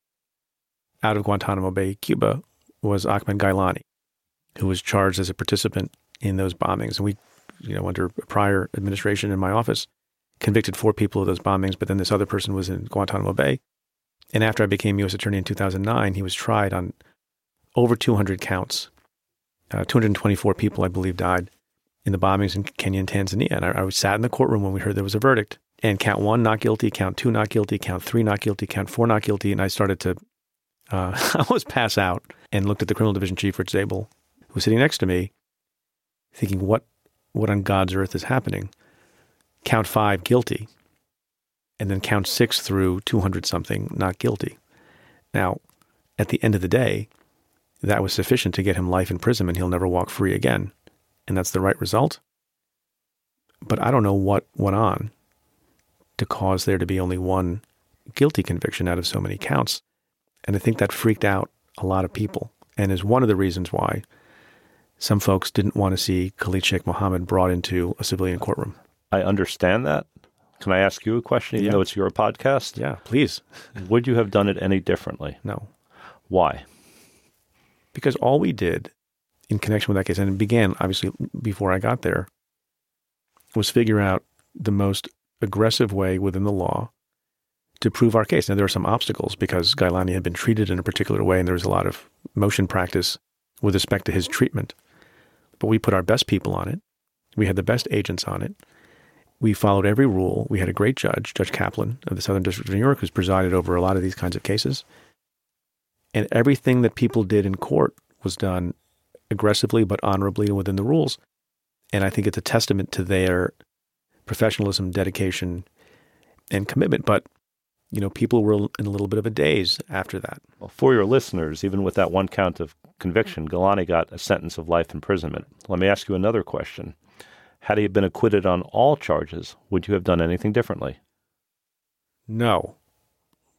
out of Guantanamo Bay, Cuba, was Ahmed Ghailani, who was charged as a participant in those bombings. And we, you know, under a prior administration in my office, convicted four people of those bombings, but then this other person was in Guantanamo Bay. And after I became U.S. Attorney in 2009, he was tried on over 200 counts. Uh, 224 people, I believe, died in the bombings in Kenya and Tanzania. And I, I sat in the courtroom when we heard there was a verdict. And count one, not guilty. Count two, not guilty. Count three, not guilty. Count four, not guilty. And I started to uh, *laughs* almost pass out and looked at the criminal division chief, Rich Zabel, who was sitting next to me, thinking, what, what on God's earth is happening? Count five, guilty. And then count six through 200 something, not guilty. Now, at the end of the day, that was sufficient to get him life in prison and he'll never walk free again. And that's the right result. But I don't know what went on to cause there to be only one guilty conviction out of so many counts. And I think that freaked out a lot of mm-hmm. people and is one of the reasons why some folks didn't want to see Khalid Sheikh Mohammed brought into a civilian courtroom. I understand that. Can I ask you a question, even Yeah. though it's your podcast? Yeah, please. *laughs* Would you have done it any differently? No. Why? Because all we did in connection with that case, and it began obviously before I got there, was figure out the most aggressive way within the law to prove our case. Now, there were some obstacles because Ghailani had been treated in a particular way, and there was a lot of motion practice with respect to his treatment. But we put our best people on it. We had the best agents on it. We followed every rule. We had a great judge, Judge Kaplan of the Southern District of New York, who's presided over a lot of these kinds of cases. And everything that people did in court was done aggressively but honorably and within the rules. And I think it's a testament to their professionalism, dedication, and commitment. But, you know, people were in a little bit of a daze after that. Well, for your listeners, even with that one count of conviction, Ghailani got a sentence of life imprisonment. Let me ask you another question. Had he been acquitted on all charges, would you have done anything differently? No.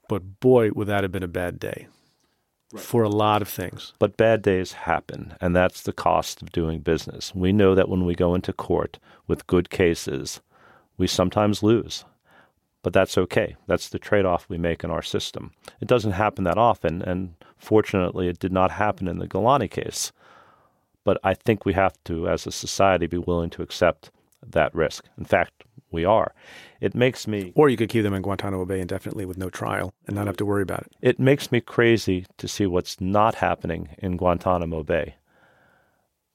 But boy, would that have been a bad day for a lot of things. But bad days happen, and that's the cost of doing business. We know that when we go into court with good cases, we sometimes lose. But that's okay. That's the trade off we make in our system. It doesn't happen that often, and fortunately, it did not happen in the Ghailani case. But I think we have to, as a society, be willing to accept that risk. In fact, we are. It makes me Or you could keep them in Guantanamo Bay indefinitely with no trial and not have to worry about it. it makes me crazy to see what's not happening in Guantanamo Bay.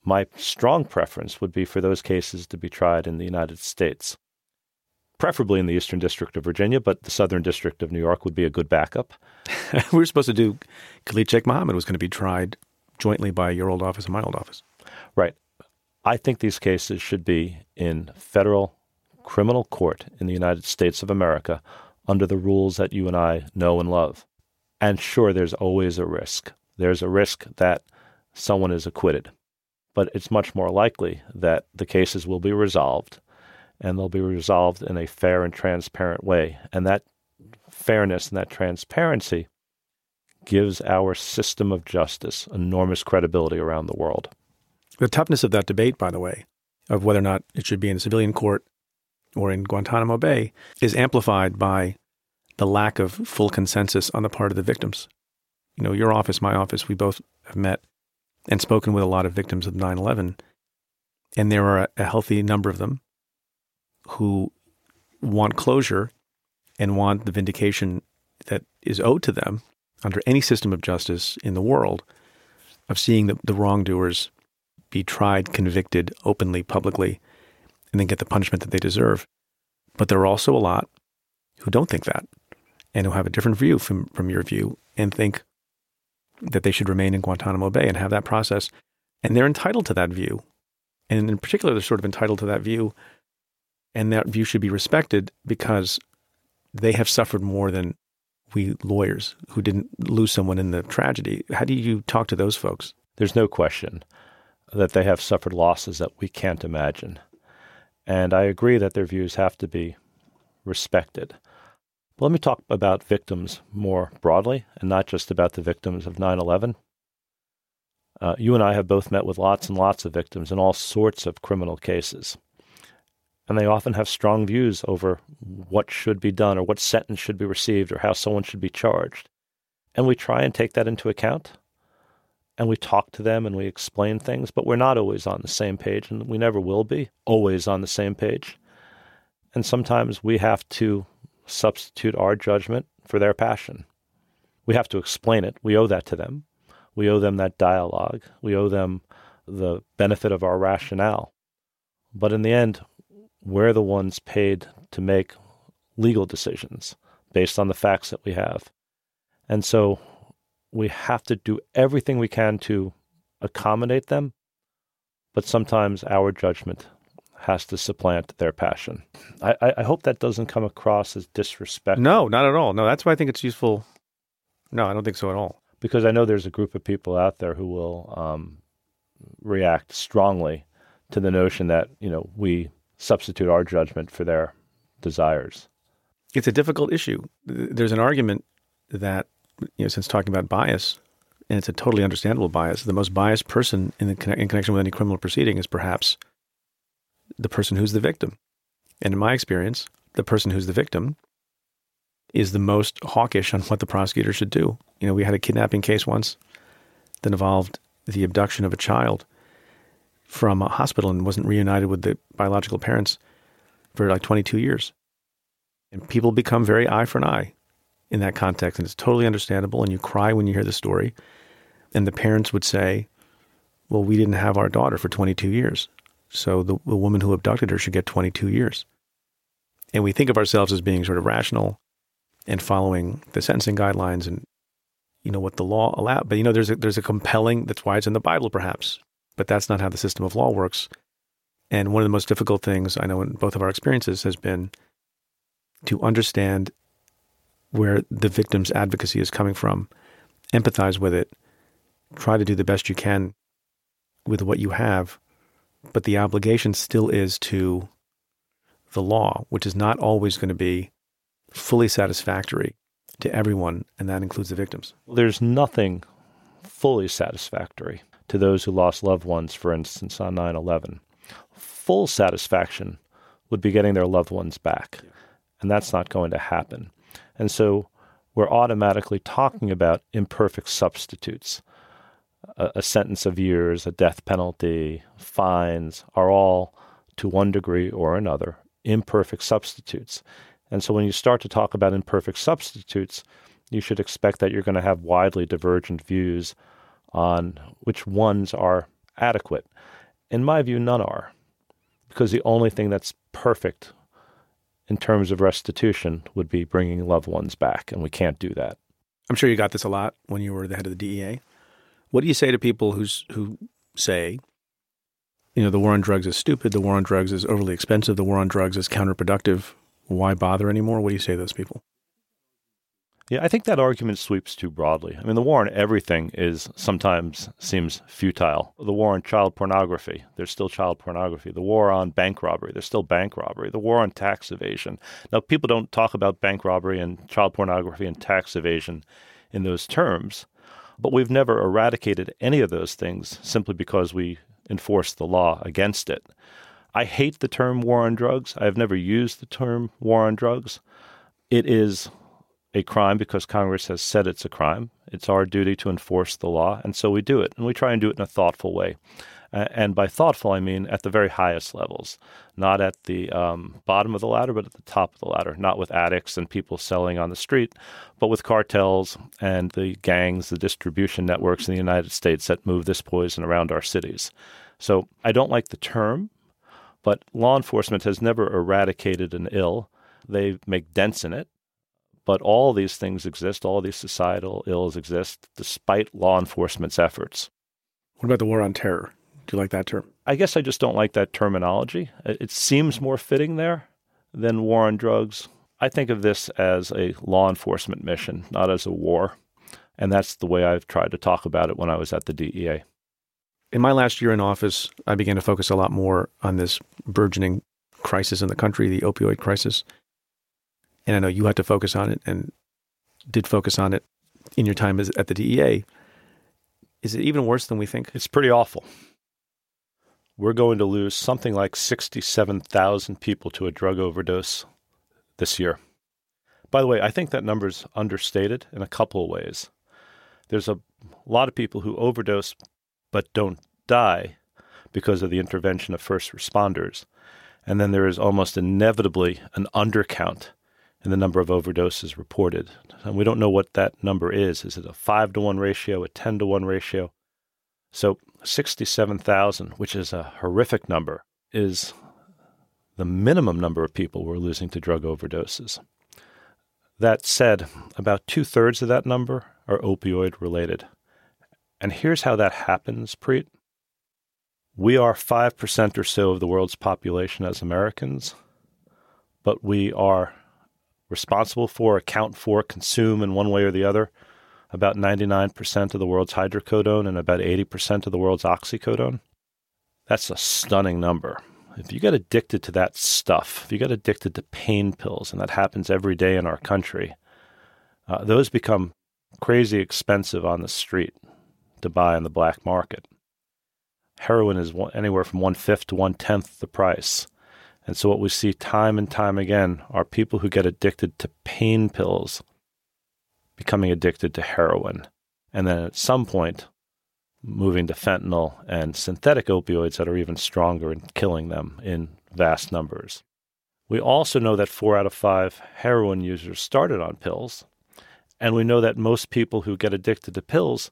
My strong preference would be for those cases to be tried in the United States, preferably in the Eastern District of Virginia, but the Southern District of New York would be a good backup. *laughs* we were supposed to do Khalid Sheikh Mohammed was going to be tried jointly by your old office and my old office. Right. I think these cases should be in federal criminal court in the United States of America under the rules that you and I know and love. And sure, there's always a risk. There's a risk that someone is acquitted. But it's much more likely that the cases will be resolved and they'll be resolved in a fair and transparent way. And that fairness and that transparency gives our system of justice enormous credibility around the world. The toughness of that debate, by the way, of whether or not it should be in a civilian court or in Guantanamo Bay, is amplified by the lack of full consensus on the part of the victims. You know, your office, my office, we both have met and spoken with a lot of victims of 9 11. And there are a, a healthy number of them who want closure and want the vindication that is owed to them under any system of justice in the world of seeing the, the wrongdoers be tried, convicted openly, publicly, and then get the punishment that they deserve. But there are also a lot who don't think that and who have a different view from, from your view and think that they should remain in Guantanamo Bay and have that process. And they're entitled to that view. And in particular, they're sort of entitled to that view. And that view should be respected because they have suffered more than we lawyers who didn't lose someone in the tragedy. How do you talk to those folks? There's no question that they have suffered losses that we can't imagine. And I agree that their views have to be respected. But let me talk about victims more broadly and not just about the victims of 9 11. Uh, you and I have both met with lots and lots of victims in all sorts of criminal cases. And they often have strong views over what should be done or what sentence should be received or how someone should be charged. And we try and take that into account. And we talk to them and we explain things, but we're not always on the same page, and we never will be always on the same page. And sometimes we have to substitute our judgment for their passion. We have to explain it. We owe that to them. We owe them that dialogue. We owe them the benefit of our rationale. But in the end, we're the ones paid to make legal decisions based on the facts that we have. And so we have to do everything we can to accommodate them, but sometimes our judgment has to supplant their passion. I, I hope that doesn't come across as disrespect. No, not at all. No, that's why I think it's useful. No, I don't think so at all because I know there's a group of people out there who will um, react strongly to the notion that you know we substitute our judgment for their desires. It's a difficult issue. There's an argument that you know, since talking about bias, and it's a totally understandable bias, the most biased person in, the, in connection with any criminal proceeding is perhaps the person who's the victim. And in my experience, the person who's the victim is the most hawkish on what the prosecutor should do. You know, we had a kidnapping case once that involved the abduction of a child from a hospital and wasn't reunited with the biological parents for like 22 years. And people become very eye for an eye in that context. And it's totally understandable. And you cry when you hear the story. And the parents would say, Well, we didn't have our daughter for 22 years. So the, the woman who abducted her should get 22 years. And we think of ourselves as being sort of rational and following the sentencing guidelines and you know what the law allows. But you know, there's a, there's a compelling. That's why it's in the Bible, perhaps. But that's not how the system of law works. And one of the most difficult things I know in both of our experiences has been to understand where the victim's advocacy is coming from, empathize with it, try to do the best you can with what you have. But the obligation still is to the law, which is not always going to be fully satisfactory to everyone, and that includes the victims. There's nothing fully satisfactory to those who lost loved ones, for instance, on 9 11. Full satisfaction would be getting their loved ones back, and that's not going to happen. And so we're automatically talking about imperfect substitutes. A, a sentence of years, a death penalty, fines are all, to one degree or another, imperfect substitutes. And so when you start to talk about imperfect substitutes, you should expect that you're going to have widely divergent views on which ones are adequate. In my view, none are, because the only thing that's perfect in terms of restitution would be bringing loved ones back, and we can't do that. I'm sure you got this a lot when you were the head of the DEA. What do you say to people who's, who say, you know, the war on drugs is stupid, the war on drugs is overly expensive, the war on drugs is counterproductive why bother anymore? What do you say to those people? Yeah, I think that argument sweeps too broadly. I mean, the war on everything is sometimes seems futile. The war on child pornography, there's still child pornography. The war on bank robbery, there's still bank robbery. The war on tax evasion. Now, people don't talk about bank robbery and child pornography and tax evasion in those terms, but we've never eradicated any of those things simply because we enforce the law against it. I hate the term war on drugs. I have never used the term war on drugs. It is a crime because Congress has said it's a crime. It's our duty to enforce the law, and so we do it. And we try and do it in a thoughtful way. And by thoughtful, I mean at the very highest levels, not at the um, bottom of the ladder, but at the top of the ladder, not with addicts and people selling on the street, but with cartels and the gangs, the distribution networks in the United States that move this poison around our cities. So I don't like the term but law enforcement has never eradicated an ill. They make dents in it. But all these things exist, all these societal ills exist despite law enforcement's efforts. What about the war on terror? Do you like that term? I guess I just don't like that terminology. It seems more fitting there than war on drugs. I think of this as a law enforcement mission, not as a war. And that's the way I've tried to talk about it when I was at the DEA. In my last year in office, I began to focus a lot more on this burgeoning crisis in the country, the opioid crisis. And I know you had to focus on it and did focus on it in your time as, at the DEA. Is it even worse than we think? It's pretty awful. We're going to lose something like 67,000 people to a drug overdose this year. By the way, I think that number is understated in a couple of ways. There's a lot of people who overdose but don't die because of the intervention of first responders. And then there is almost inevitably an undercount in the number of overdoses reported. And we don't know what that number is. Is it a 5 to 1 ratio, a 10 to 1 ratio? So 67,000, which is a horrific number, is the minimum number of people we're losing to drug overdoses. That said, about two thirds of that number are opioid related. And here's how that happens, Preet. We are 5% or so of the world's population as Americans, but we are responsible for, account for, consume in one way or the other about 99% of the world's hydrocodone and about 80% of the world's oxycodone. That's a stunning number. If you get addicted to that stuff, if you get addicted to pain pills, and that happens every day in our country, uh, those become crazy expensive on the street to buy in the black market. Heroin is one, anywhere from one fifth to one tenth the price. And so, what we see time and time again are people who get addicted to pain pills becoming addicted to heroin. And then at some point, moving to fentanyl and synthetic opioids that are even stronger and killing them in vast numbers. We also know that four out of five heroin users started on pills. And we know that most people who get addicted to pills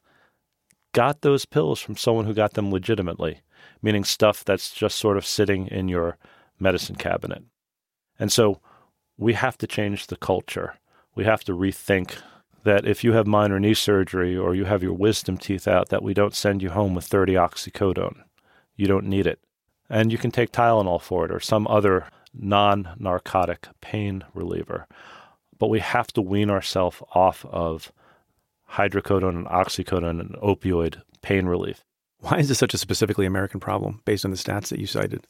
got those pills from someone who got them legitimately, meaning stuff that's just sort of sitting in your medicine cabinet. And so we have to change the culture. We have to rethink that if you have minor knee surgery or you have your wisdom teeth out, that we don't send you home with 30 oxycodone. You don't need it. And you can take Tylenol for it or some other non narcotic pain reliever. But we have to wean ourselves off of hydrocodone and oxycodone and opioid pain relief. Why is this such a specifically American problem based on the stats that you cited?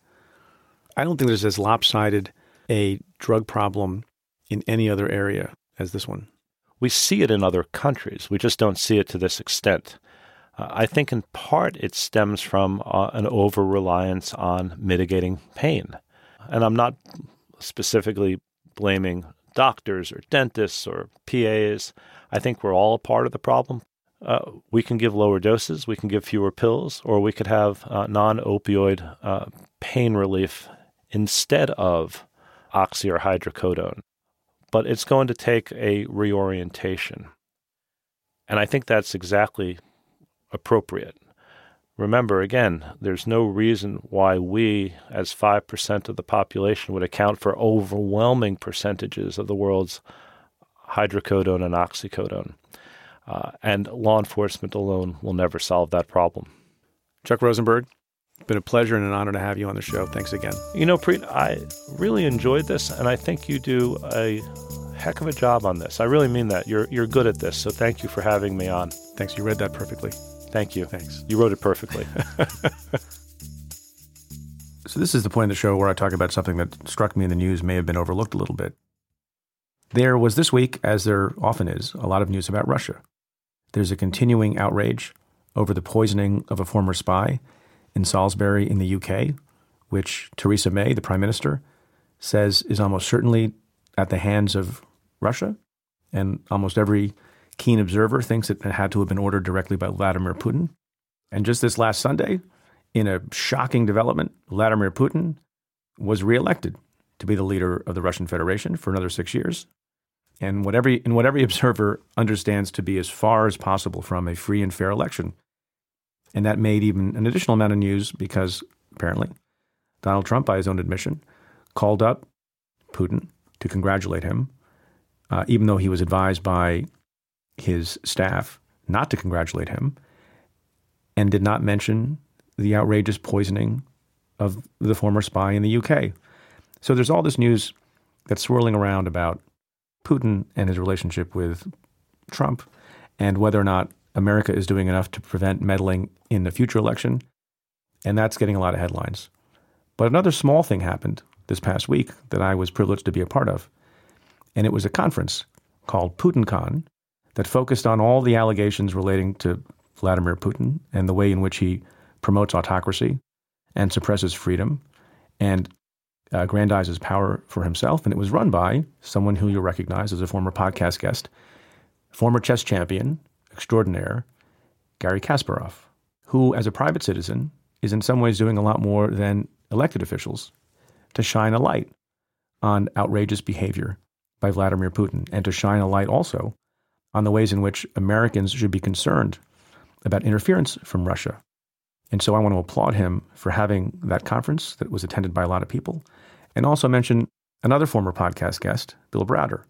I don't think there's as lopsided a drug problem in any other area as this one. We see it in other countries. We just don't see it to this extent. Uh, I think in part it stems from uh, an over reliance on mitigating pain. And I'm not specifically blaming doctors or dentists or PAs. I think we're all a part of the problem. Uh, we can give lower doses, we can give fewer pills, or we could have uh, non opioid uh, pain relief instead of oxy or hydrocodone but it's going to take a reorientation. And I think that's exactly appropriate. Remember, again, there's no reason why we, as 5% of the population, would account for overwhelming percentages of the world's hydrocodone and oxycodone. Uh, and law enforcement alone will never solve that problem. Chuck Rosenberg, been a pleasure and an honor to have you on the show. Thanks again. You know, Preet, I really enjoyed this, and I think you do a heck of a job on this. I really mean that. You're you're good at this, so thank you for having me on. Thanks. You read that perfectly. Thank you. Thanks. You wrote it perfectly. *laughs* so this is the point of the show where I talk about something that struck me in the news may have been overlooked a little bit. There was this week, as there often is, a lot of news about Russia. There's a continuing outrage over the poisoning of a former spy in Salisbury in the UK, which Theresa May, the Prime Minister, says is almost certainly at the hands of Russia. And almost every keen observer thinks it had to have been ordered directly by Vladimir Putin. And just this last Sunday, in a shocking development, Vladimir Putin was reelected to be the leader of the Russian Federation for another six years. And what every, and what every *laughs* observer understands to be as far as possible from a free and fair election. And that made even an additional amount of news because apparently Donald Trump, by his own admission, called up Putin to congratulate him, uh, even though he was advised by his staff not to congratulate him, and did not mention the outrageous poisoning of the former spy in the UK. So there's all this news that's swirling around about Putin and his relationship with Trump, and whether or not America is doing enough to prevent meddling in the future election. And that's getting a lot of headlines. But another small thing happened this past week that I was privileged to be a part of. And it was a conference called PutinCon that focused on all the allegations relating to Vladimir Putin and the way in which he promotes autocracy and suppresses freedom and uh, aggrandizes power for himself. And it was run by someone who you'll recognize as a former podcast guest, former chess champion extraordinaire, Garry Kasparov, who, as a private citizen, is in some ways doing a lot more than elected officials to shine a light on outrageous behavior by Vladimir Putin and to shine a light also on the ways in which Americans should be concerned about interference from Russia. And so I want to applaud him for having that conference that was attended by a lot of people and also mention another former podcast guest, Bill Browder,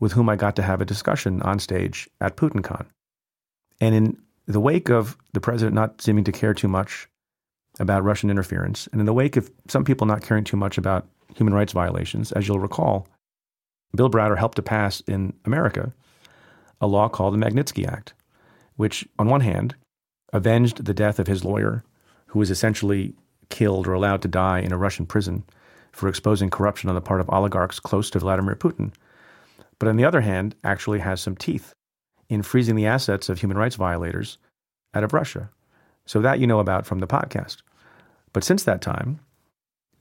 with whom I got to have a discussion on stage at PutinCon. And in the wake of the president not seeming to care too much about Russian interference, and in the wake of some people not caring too much about human rights violations, as you'll recall, Bill Browder helped to pass in America a law called the Magnitsky Act, which, on one hand, avenged the death of his lawyer, who was essentially killed or allowed to die in a Russian prison for exposing corruption on the part of oligarchs close to Vladimir Putin. But on the other hand, actually has some teeth in freezing the assets of human rights violators out of Russia. So that you know about from the podcast. But since that time,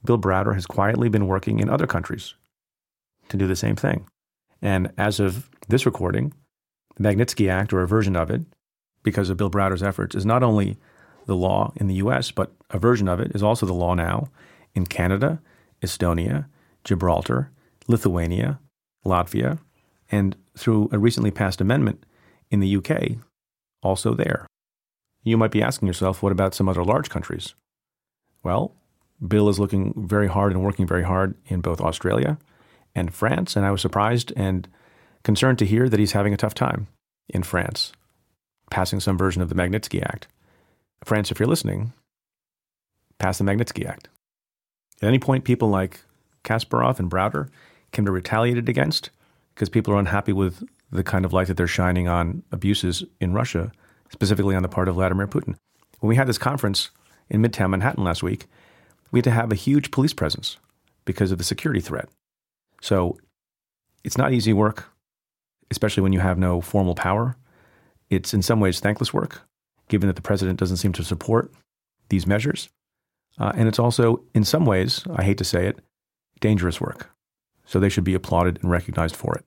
Bill Browder has quietly been working in other countries to do the same thing. And as of this recording, the Magnitsky Act, or a version of it, because of Bill Browder's efforts, is not only the law in the US, but a version of it is also the law now in Canada, Estonia, Gibraltar, Lithuania, Latvia, and through a recently passed amendment in the UK, also there. You might be asking yourself, what about some other large countries? Well, Bill is looking very hard and working very hard in both Australia and France, and I was surprised and concerned to hear that he's having a tough time in France, passing some version of the Magnitsky Act. France, if you're listening, pass the Magnitsky Act. At any point, people like Kasparov and Browder can be retaliated against because people are unhappy with the kind of light that they're shining on abuses in Russia, specifically on the part of Vladimir Putin. When we had this conference in Midtown Manhattan last week, we had to have a huge police presence because of the security threat. So it's not easy work, especially when you have no formal power. It's in some ways thankless work, given that the president doesn't seem to support these measures. Uh, and it's also, in some ways, I hate to say it, dangerous work. So they should be applauded and recognized for it.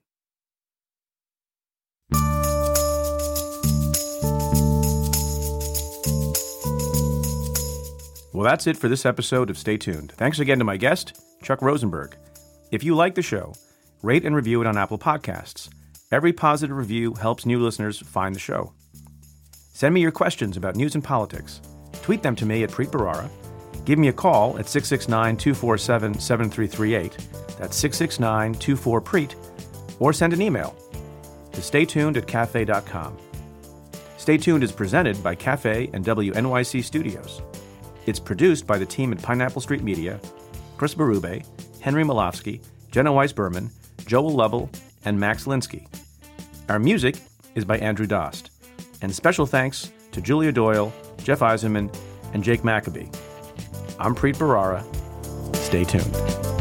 Well, that's it for this episode of Stay Tuned. Thanks again to my guest, Chuck Rosenberg. If you like the show, rate and review it on Apple Podcasts. Every positive review helps new listeners find the show. Send me your questions about news and politics. Tweet them to me at Preet Bharara. Give me a call at 669 247 7338. That's 669 24 Preet. Or send an email to staytuned at cafe.com. Stay Tuned is presented by Cafe and WNYC Studios. It's produced by the team at Pineapple Street Media, Chris Berube, Henry Molofsky, Jenna Weiss Berman, Joel Lovell, and Max Linsky. Our music is by Andrew Dost. And special thanks to Julia Doyle, Jeff Eisenman, and Jake Maccabee. I'm Preet Bharara. Stay tuned.